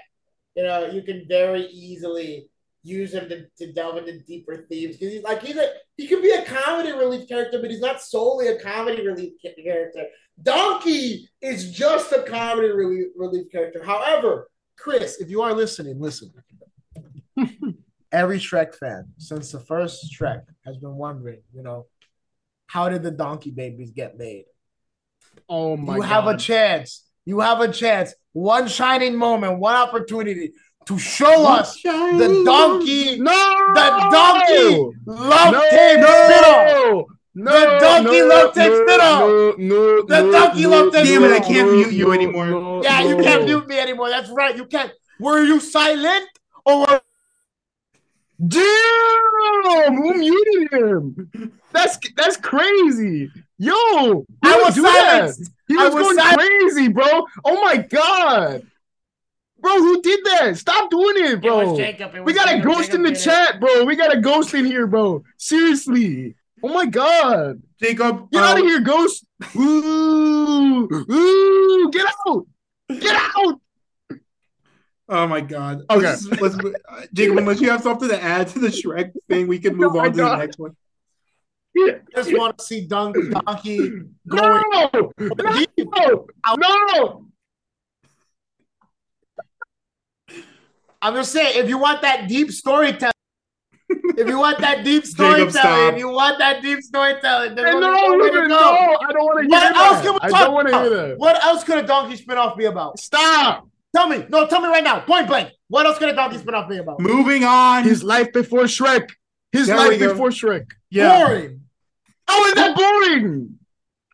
you know you can very easily use him to, to delve into deeper themes because he's like he's a he can be a comedy relief character, but he's not solely a comedy relief character. Donkey is just a comedy relief, relief character. However, Chris, if you are listening, listen. Every Shrek fan since the first Shrek has been wondering, you know, how did the donkey babies get made? Oh my you have a chance. You have a chance. One shining moment, one opportunity to show us the donkey. no, The donkey love no, tape spinoff. no, The donkey no, love tape no, spinoff. No, no, The no, donkey no, love tape Damn it, I can't mute you no, anymore. no, Yeah, you no. can't mute me anymore. That's right. You can't. Were you silent or were Damn, who muted him? That's that's crazy. Yo, I was that? silenced. He I was, was going silent. crazy, bro. Oh my god, bro, who did that? Stop doing it, It was bro. Jacob. It We was got a ghost Jacob in the chat, bro. We got a ghost in here, bro. Seriously. Oh my god. Jacob, Get uh, out of here, ghost. Ooh, ooh, get out. Get out. Oh my god. Okay. Let's, let's, uh, Jacob, unless you have something to add to the Shrek thing, we can move Oh my on to the next one. Just want to see Dunk, Donkey going. No, no, no. I'm just saying, if you want that deep storytelling, if you want that deep storytelling, if you want that deep storytelling, there's No, only no, one no. I don't want to hear What else that. can we I don't want to hear that. What else could a donkey spinoff be about? Stop. Tell me, no, tell me right now, point blank. What else could a donkey spin off be about? Moving on. His life before Shrek. His There life before Shrek. yeah. Boring. How is that boring?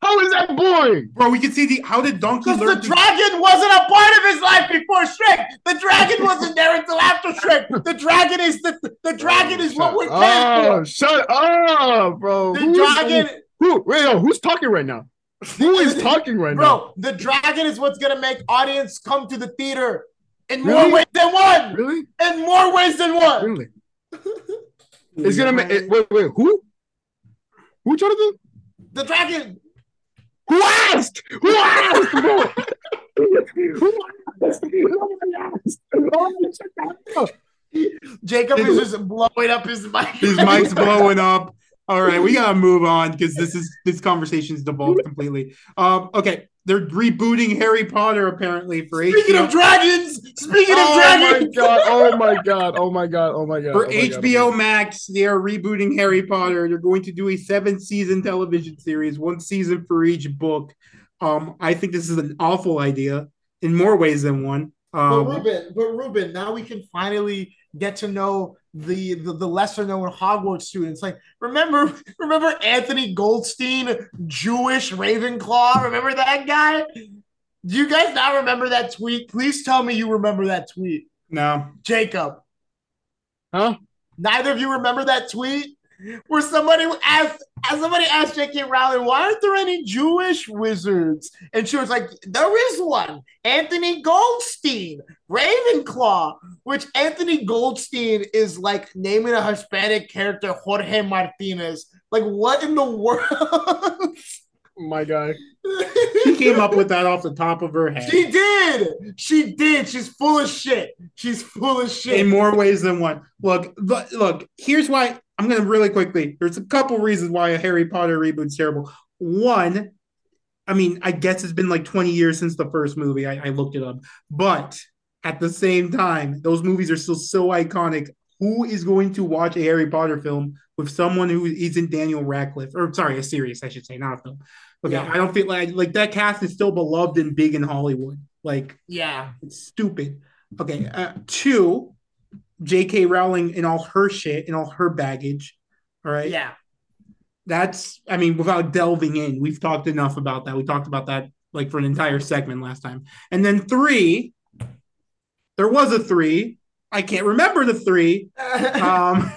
How is that boring? Bro, we can see the how did Donkey Because the to dragon wasn't a part of his life before Shrek. The dragon wasn't there until after Shrek. The dragon is the the dragon is what we're paying Oh, for. shut up, bro. The Who's- dragon, Who? Wait, yo, who's talking right now? Who is talking right now? bro. The dragon is what's gonna make audience come to the theater in more ways than one. Really? In more ways than one. Really? It's gonna make. it- Wait, wait. Who? Who, Jonathan? The dragon. Who asked? Who asked, bro? Who asked? Nobody asked. Shut up. Jacob is just blowing up his mic. His mic's blowing up. All right, we gotta move on because this is this conversation's devolved completely. Um, okay, they're rebooting Harry Potter apparently for Speaking HBO of dragons, speaking of Oh my dragons, god! Oh my god! Oh my god! Oh my god! for oh my God, HBO Max. They are rebooting Harry Potter. They're going to do a seven season television series, one season for each book. Um, I think this is an awful idea in more ways than one. But Um, Ruben, but Ruben, now we can finally get to know the the, the lesser known Hogwarts students. Like, remember, remember Anthony Goldstein, Jewish Ravenclaw. Remember that guy? Do you guys not remember that tweet? Please tell me you remember that tweet, no, Jacob. Huh? Neither of you remember that tweet where somebody asked, as somebody asked J.K. Rowling, "Why aren't there any Jewish wizards?" And she was like, "There is one, Anthony Goldstein, Ravenclaw." Which Anthony Goldstein is like naming a Hispanic character Jorge Martinez. Like, what in the world? Oh my guy. she came up with that off the top of her head. She did. She did. She's full of shit. She's full of shit. in more ways than one. Look, look, look, here's why I'm going to really quickly. There's a couple reasons why a Harry Potter reboot's terrible. One, I mean, I guess it's been like 20 years since the first movie. I, I looked it up. But at the same time, those movies are still so iconic. Who is going to watch a Harry Potter film with someone who isn't Daniel Radcliffe? Or sorry, a series, I should say, not a film. Okay, Yeah. I don't feel like like that cast is still beloved and big in Hollywood. Like yeah. it's stupid. Okay. Uh, two, J.K. Rowling and all her shit and all her baggage. All right. Yeah. That's, I mean, without delving in, we've talked enough about that. We talked about that like for an entire segment last time. And then three, there was a three. I can't remember the three. Um,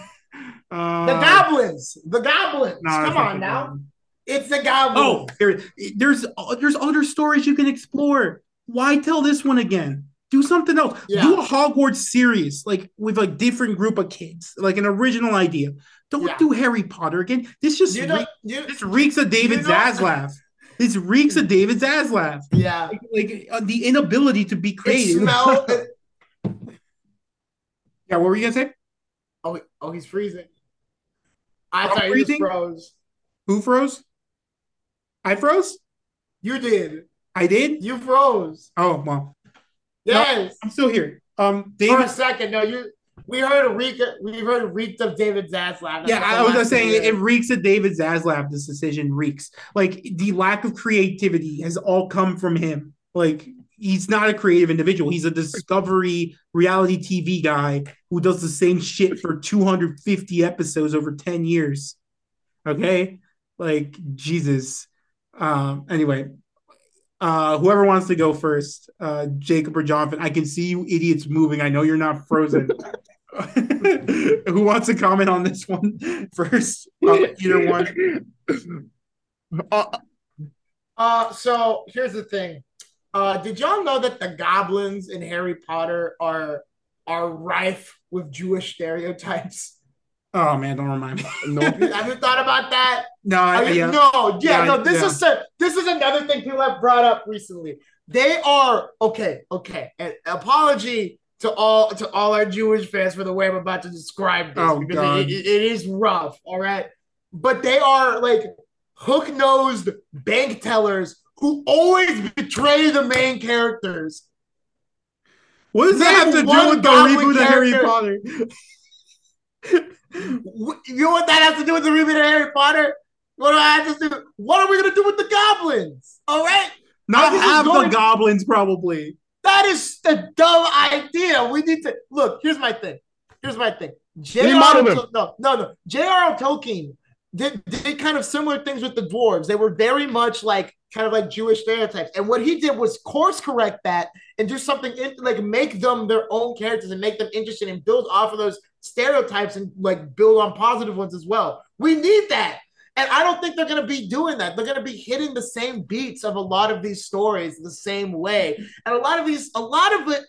uh, the goblins. The goblins. no, Come on now. goblin. It's the goblins. Oh, there, there's there's other stories you can explore. Why tell this one again? Do something else. Yeah. Do a Hogwarts series, like with a different group of kids, like an original idea. Don't Yeah. do Harry Potter again. This just you know, re- you, this reeks of David you know- Zaslav. This reeks of David Zaslav. yeah. Like, like, uh, the inability to be creative. smell. yeah, what were you gonna say? oh, oh, he's freezing. I I'm thought freezing? froze. Who froze? I froze. You did. I did. You froze. Oh well, Yes. I'm still here. Um, For David a second, no, you. We heard a reek. We heard a reek of David Zaslav. Yeah, I was just saying it reeks of David Zaslav. This decision reeks. Like the lack of creativity has all come from him. Like he's not a creative individual. He's a discovery reality TV guy who does the same shit for 250 episodes over 10 years. Okay? Like Jesus. Um anyway, uh whoever wants to go first, uh Jacob or Jonathan, I can see you idiots moving. I know you're not frozen. Who wants to comment on this one first? Uh, either one. Uh, Uh, so here's the thing. Uh, did y'all know that the goblins in Harry Potter are are rife with Jewish stereotypes? Oh man, don't remind me. no. Have you thought about that? No, I, you- yeah. No, yeah, Yeah, no. This yeah. is a, this is another thing people have brought up recently. They are okay, okay. An apology to all to all our Jewish fans for the way I'm about to describe this Oh, because it- it- it is rough. All right, but they are like hook nosed bank tellers who always betray the main characters. What does that have to do with the reboot of Harry. Potter? You know what that has to do with the reboot of Harry Potter? What do I have to do? What are we gonna do with the goblins? All right. Not going- the goblins, probably. That is a dumb idea. We need to look. Here's my thing. Here's my thing. J.R. No, no, no. J.R.R. Tolkien did, did kind of similar things with the dwarves. They were very much like kind of like Jewish stereotypes. And what he did was course correct that and do something in, like make them their own characters and make them interesting and build off of those stereotypes and like build on positive ones as well. We need that. And I don't think they're going to be doing that. They're going to be hitting the same beats of a lot of these stories the same way. And a lot of these, a lot of it,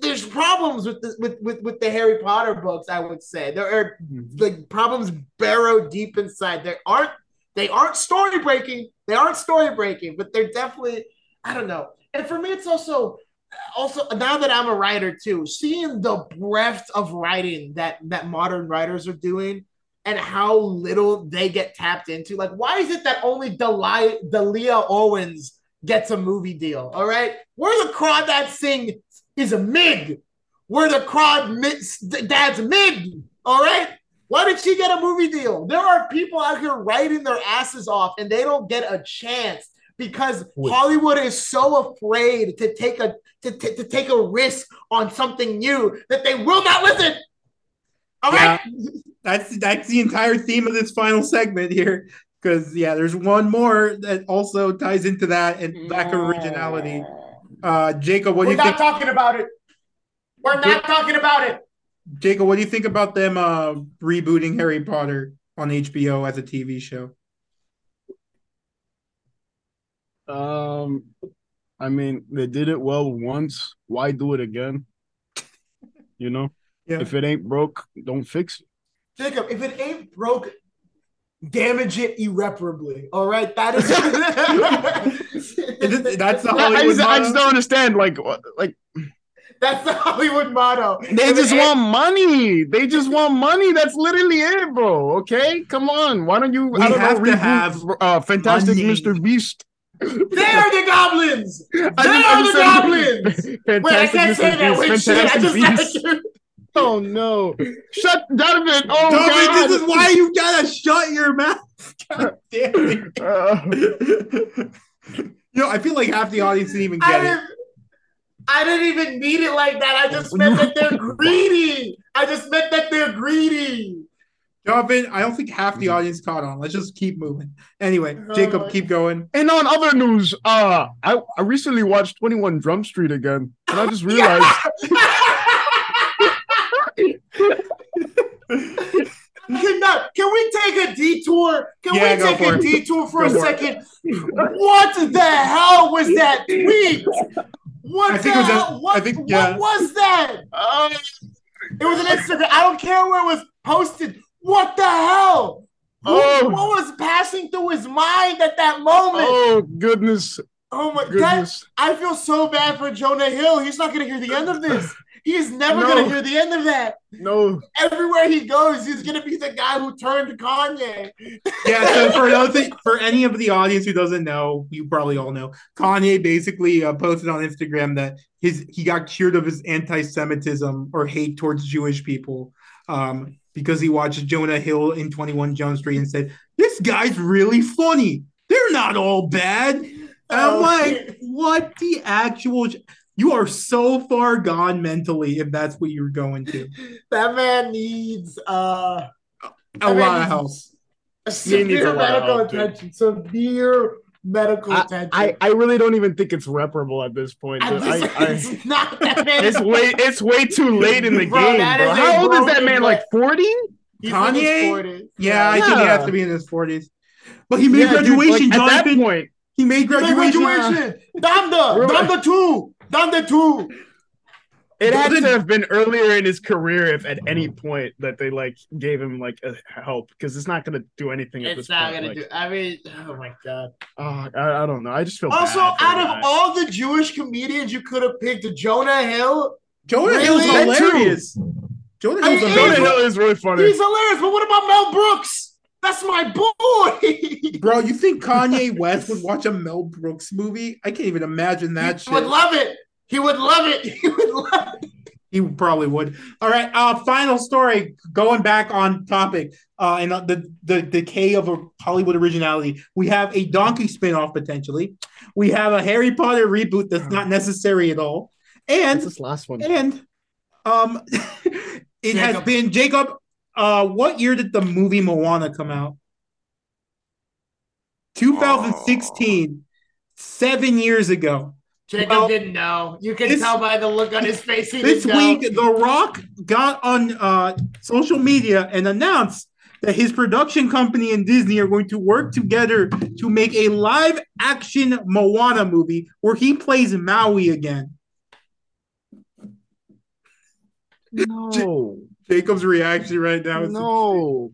there's problems with the with, with with the Harry Potter books. I would say there are mm-hmm. like problems burrow deep inside. There aren't they aren't story breaking. They aren't story breaking, but they're definitely I don't know. And for me, it's also also now that I'm a writer too, seeing the breadth of writing that that modern writers are doing and how little they get tapped into. Like, why is it that only Delia, Owens gets a movie deal? All right, we're the Crawdad Sing is a mid. We're the Crawd mid, dad's mid. All right. Why did she get a movie deal? There are people out here writing their asses off and they don't get a chance because. Hollywood is so afraid to take a to, to, to take a risk on something new that they will not listen. All right. That's that's the entire theme of this final segment here. Because yeah, there's one more that also ties into that and lack of originality. Uh, Jacob, what do We're you not think? talking about it. We're not talking about it. Jacob, what do you think about them uh, rebooting Harry Potter on HBO as a TV show? Um, I mean, they did it well once. Why do it again? You know, Yeah. if it ain't broke, don't fix it. Jacob, if it ain't broke, damage it irreparably. All right, that is. It is- That's the I, I Hollywood just, I just don't understand. Like, like That's the Hollywood motto. they If just it want money. They just want money. That's literally it, bro. Okay, come on. Why don't you? We I don't have know. to reboot, have uh, Fantastic money. Mr. Beast. They are the goblins. They I are the goblins. Wait, I can't say that. Wait, shit. I just like Oh no! Shut Donovan! Oh Toby, god! this is why you gotta shut your mouth. God damn it. Uh, you know, I feel like half the audience didn't even I get it. didn't. I didn't even mean it like that. I just meant that they're greedy. I just meant that they're greedy. Jonathan, I don't think half the audience caught on. Let's just keep moving. Anyway, Jacob, Uh, keep going. and on other news, uh, I I recently watched Twenty One Jump Street again, and I just realized. Can, not, can we take a detour? Can Yeah, we take a it. detour for Go a for it. second? What the hell was that tweet? What I the think it was a- hell? what, I think- yeah. what was that? Uh, It was an Instagram. I don't care where it was posted. What the hell? Who- Oh. What was passing through his mind at that moment? oh goodness, Oh my god. goodness! I feel so bad for Jonah Hill. He's not going to hear the end of this. He is never No. going to hear the end of that. No, Everywhere he goes, he's going to be the guy who turned Kanye. Yeah, so for another thing, for any of the audience who doesn't know, you probably all know, Kanye basically uh, posted on Instagram that his he got cured of his anti-Semitism or hate towards Jewish people um, because he watched Jonah Hill in Twenty One Jump Street and said, "This guy's really funny. They're not all bad." And I'm Oh, like, shit. what the actual? You are so far gone mentally if that's what you're going to. That man needs uh, A I mean, lot of help. Severe a lot of medical help, dude. attention. Severe medical attention. I, I really don't even think it's reparable at this point. At dude. this- I, I, it's not that man. it's way it's way too late in the Bro, game, bro. How old is that man? record. Like forty? He's in his Kanye? 40s. Yeah, I think he has to be in his forties. But he made graduation, at that point. He made He's in graduation. graduation. Donda. We're- Donda 2. Donda 2. It had to have been earlier in his career if at any mm-hmm. point that they like gave him like a help because it's not gonna do anything at It's this not point. gonna like, do. I mean, oh my god. oh, I, I don't know. I just feel Also, bad out the of guy. all the Jewish comedians you could have picked, Jonah Hill, Jonah Really? Hill's That hilarious. Jonah I Hill's mean, Jonah. Hill is really funny. he's hilarious. But what about Mel Brooks? That's my boy. Bro, you think Kanye West would watch a Mel Brooks movie? I can't even imagine that he shit. would love it. He would love it. He would love it. He probably would. All right. Uh, final story. Going back on topic. Uh, and the the decay of a Hollywood originality. We have a Donkey spinoff potentially. We have a Harry Potter reboot that's not necessary at all. And What's this last one? and um, it has been Jacob. Uh, what year did the movie Moana come out? 2016. Seven years ago. Jacob Well, didn't know. You can this- tell by the look on his face. He This didn't know. week, The Rock got on uh, social media and announced that his production company and Disney are going to work together to make a live action Moana movie where he plays Maui again. No, Jacob's reaction right now is no.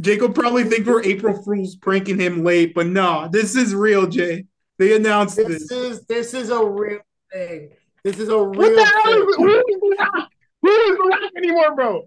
Jacob probably think we're April Fools pranking him late, but no, this is real, Jay. They announced This this. is this is a real thing. This is a real What the hell thing. is who is the rock? Who is the rock anymore, bro?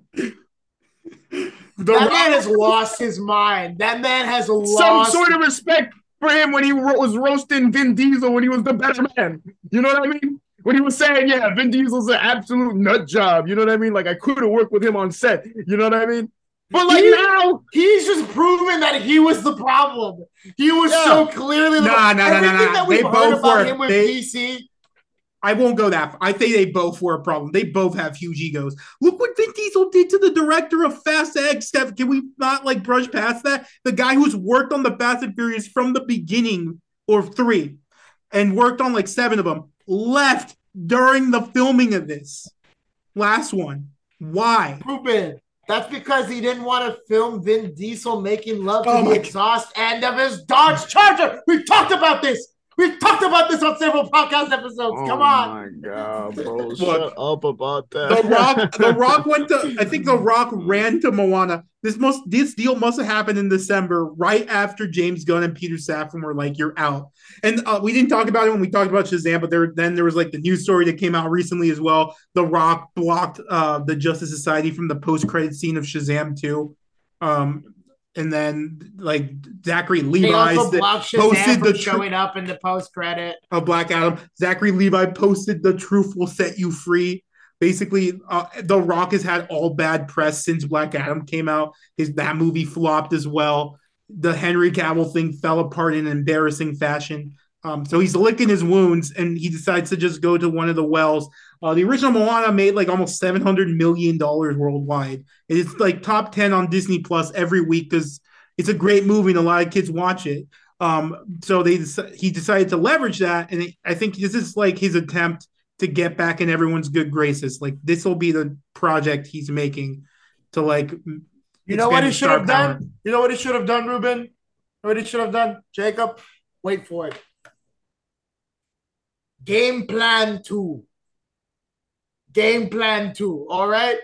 The That Rock- man has lost his mind. That man has Some lost. Some sort of respect for him when he ro- was roasting Vin Diesel when he was the better man. You know what I mean? When he was saying, "Yeah, Vin Diesel's an absolute nut job." You know what I mean? Like I could have worked with him on set. You know what I mean? But like He- now, He's just proven that he was the problem. He was Yeah. so clearly the Nah, nah, nah, nah, everything nah. that we've They heard both about were. him with They- DC. I won't go that far. I think they both were a problem. They both have huge egos. Look what Vin Diesel did to the director of Fast X. Steph, can we not like brush past that? The guy who's worked on the Fast and Furious from the beginning or three and worked on like seven of them left during the filming of this last one. Why? Ruben. That's because he didn't want to film Vin Diesel making love to Oh the exhaust end of his Dodge Charger. We've talked about this. We've talked about this on several podcast episodes. Come on. Oh my god, bro! Look, Shut up about that. The Rock, The Rock went to. I think The Rock ran to Moana. This must, this deal must have happened in December, right after James Gunn and Peter Safran were like, "You're out." And uh, we didn't talk about it when we talked about Shazam, but there then there was like the news story that came out recently as well. The Rock blocked uh, the Justice Society from the post credit scene of Shazam 2. Um, and then like Zachary They Levi's also the- blocked posted the tr- showing up in the post credit. of Black Adam. Zachary Levi posted the truth will set you free. Basically, uh, The Rock has had all bad press since Black Adam came out. His that movie flopped as well. The Henry Cavill thing fell apart in an embarrassing fashion. Um, so he's licking his wounds, and he decides to just go to one of the wells. Uh, the original Moana made like almost seven hundred million dollars worldwide. It's like top ten on Disney Plus every week because it's a great movie and a lot of kids watch it. Um, so they he decided to leverage that, and it, I think this is like his attempt to get back in everyone's good graces. Like this will be the project he's making to like. You know what he should have power. done? You know what he should have done, Ruben? You know what he should have done? Jacob, wait for it. Game plan two. Game plan two. All right.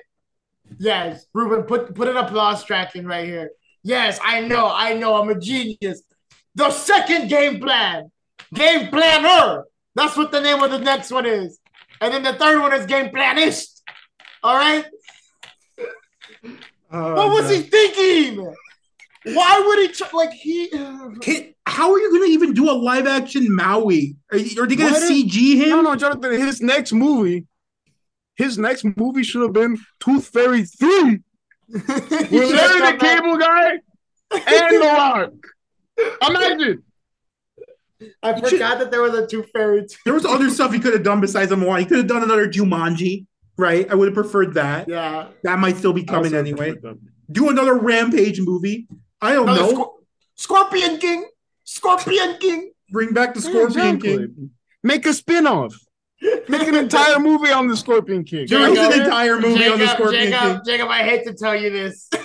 Yes, Ruben, put put an applause track in right here. Yes, I know, I know, I'm a genius. The second game plan, game planner. That's what the name of the next one is. And then the third one is game planist. All right. Oh, What was God. he thinking? Why would he tr- like he? Can- how are you going to even do a live action Maui? Are, you- are they going to What if- CG him? No, no, Jonathan. His next movie, his next movie should have been Tooth Fairy Three with Larry the Cable Guy and The Rock. Imagine. I You should- forgot that there was a Tooth fairy. Too. There was other stuff he could have done besides the Moana. He could have done another Jumanji, right? I would have preferred that. Yeah. That might still be coming anyway. Do another Rampage movie. I don't Another know. Scor- Scorpion King. Scorpion King. Bring back the Scorpion Exactly. King. Make a spin-off. Make an entire movie on the Scorpion King. There is Jacob, an entire movie on the Jacob, Scorpion Jacob, King. Jacob, I hate to tell you this.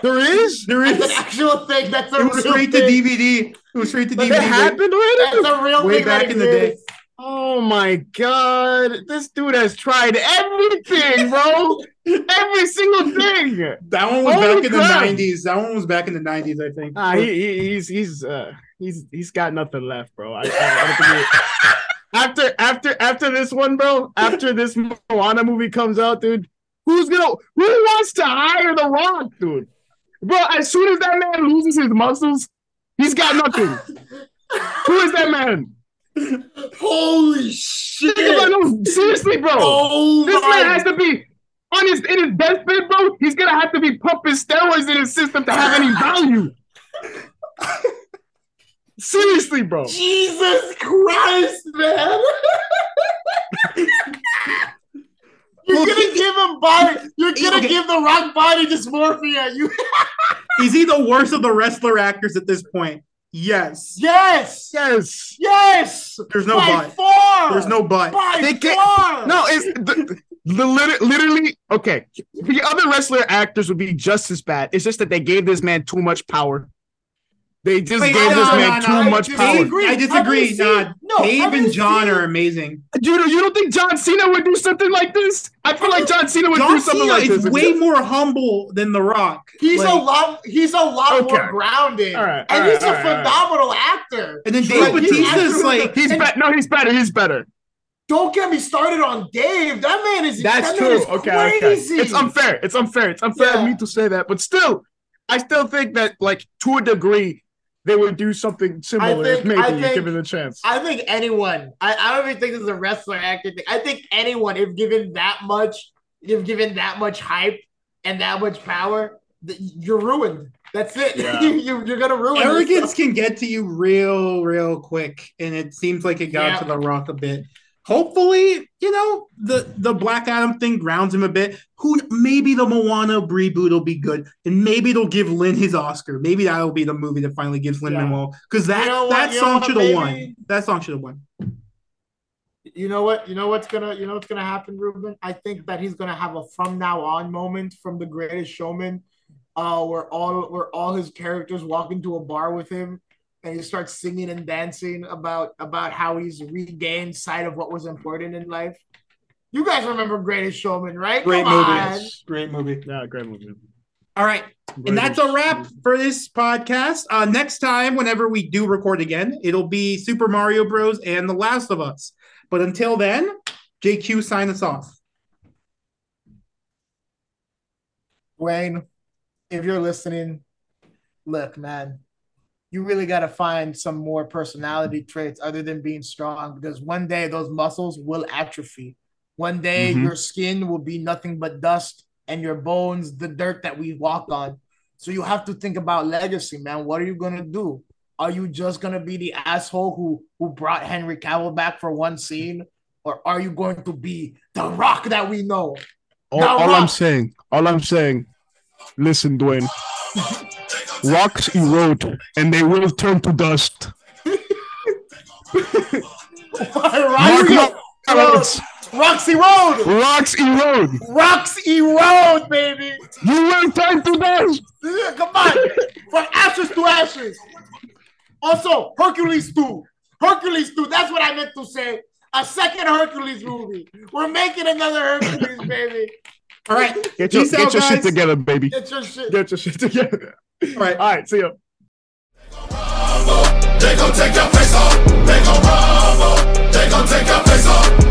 There is? There is. That's an actual thing. That's a It was real straight to thing. DVD. It was straight to But DVD. That that happened already? That's a real Way thing. back in the day. Oh my god. This dude has tried everything, bro. Every single thing. That one was Holy back in crap. the nineties. That one was back in the nineties, I think. Ah, he, he, he's he's uh he's he's got nothing left, bro. I, I, I don't think he- after after after this one, bro, after this Moana movie comes out, dude, who's gonna who wants to hire the Rock, dude? Bro, as soon as that man loses his muscles, he's got nothing. who is that man? Holy shit! No, seriously, bro. Oh this man has to be on his in his best deathbed, bro. He's gonna have to be pumping steroids in his system to have any value. Seriously, bro. Jesus Christ, man. You're gonna give him body. You're gonna Okay. give the Rock body dysmorphia. You Is he the worst of the wrestler actors at this point? Yes. yes, Yes. yes. There's no by but. far. There's no but. by They can't- far. No, it's the, the lit- literally okay. The other wrestler actors would be just as bad. It's just that they gave this man too much power. They just Wait, gave no, this no, man no, too I much disagree. power. I Have disagree. Nah, no, Dave and John seen- are amazing. Dude, you don't think John Cena would do something like this? I feel like John Cena would John do something Cena like is this. way more humble than The Rock. He's Like- a lot. He's a lot Okay. more grounded, All right, and all he's right, a all right, all right. phenomenal actor. And then Dave true. Batista's He's like He's And- better. No, he's better. He's better. Don't get me started on Dave. That man is That's that true. is Okay, crazy. okay. It's unfair. It's unfair. It's unfair Yeah. of me to say that, but still, I still think that, like, to a degree, they would do something similar if think- maybe I think- given a chance. I think anyone. I, I don't even think this is a wrestler acting thing. I think anyone, if given that much, if given that much hype and that much power, you're ruined. That's it. Yeah. you, you, you're gonna ruin arrogance yourself. can get to you real, real quick, and it seems like it got Yeah. to The Rock a bit. Hopefully, you know the the Black Adam thing grounds him a bit. Who maybe the Moana reboot will be good, and maybe it'll give Lin his Oscar. Maybe that'll be the movie that finally gives Lin Yeah. Manuel because that You know that song should have won. That song should have won. You know what? You know what's gonna. You know what's gonna happen, Ruben. I think that he's gonna have a from now on moment from The Greatest Showman, uh, where all where all his characters walk into a bar with him, and he starts singing and dancing about about how he's regained sight of what was important in life. You guys remember Greatest Showman, right? Great Come movie. on. Great movie. yeah, great movie. All right. And that's a wrap for this podcast. Uh, next time, whenever we do record again, it'll be Super Mario Bros. and The Last of Us. But until then, JQ, sign us off. Dwayne, if you're listening, look, man, you really got to find some more personality traits other than being strong because one day those muscles will atrophy. One day Mhm. your skin will be nothing but dust and your bones, the dirt that we walk on. So you have to think about legacy, man. What are you going to do? Are you just going to be the asshole who, who brought Henry Cavill back for one scene? Or are you going to be the rock that we know? All, all I'm saying, all I'm saying, listen, Dwayne. Rocks erode and they will turn to dust. Mark my words. Roxy Road. Rocks erode. Rocks erode, baby. You will turn to dust. Come on. From ashes to ashes. Also, Hercules 2. Hercules 2. That's what I meant to say. A second Hercules movie. We're making another Hercules, baby. All right. Get your, get out, your shit together, baby. Get your shit. Get your shit together. All right. All right, see ya. They gon' take your face off. They gon' rumble. They gon' take your face off.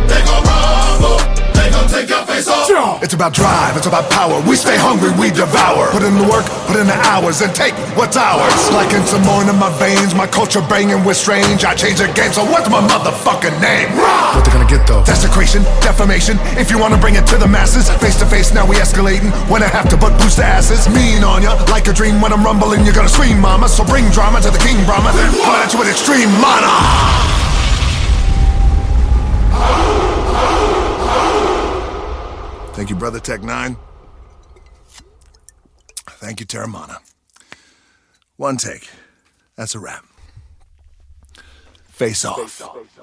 Take your face off. It's about drive. It's about power. We stay hungry. We devour. Put in the work. Put in the hours and take what's ours. Like in some more in my veins. My culture banging with strange. I change the game. So what's my motherfucking name? What they gonna get though? Desecration, defamation. If you wanna bring it to the masses, face to face. Now we escalating. When I have to butt boost the asses. Mean on ya. Like a dream. When I'm rumbling, you're gonna scream, mama. So bring drama to the king, Brahma. Come at you with extreme mana. Thank you, Brother Tech N9ne. Thank you, Terramana. One take. That's a wrap. Face off. Mm.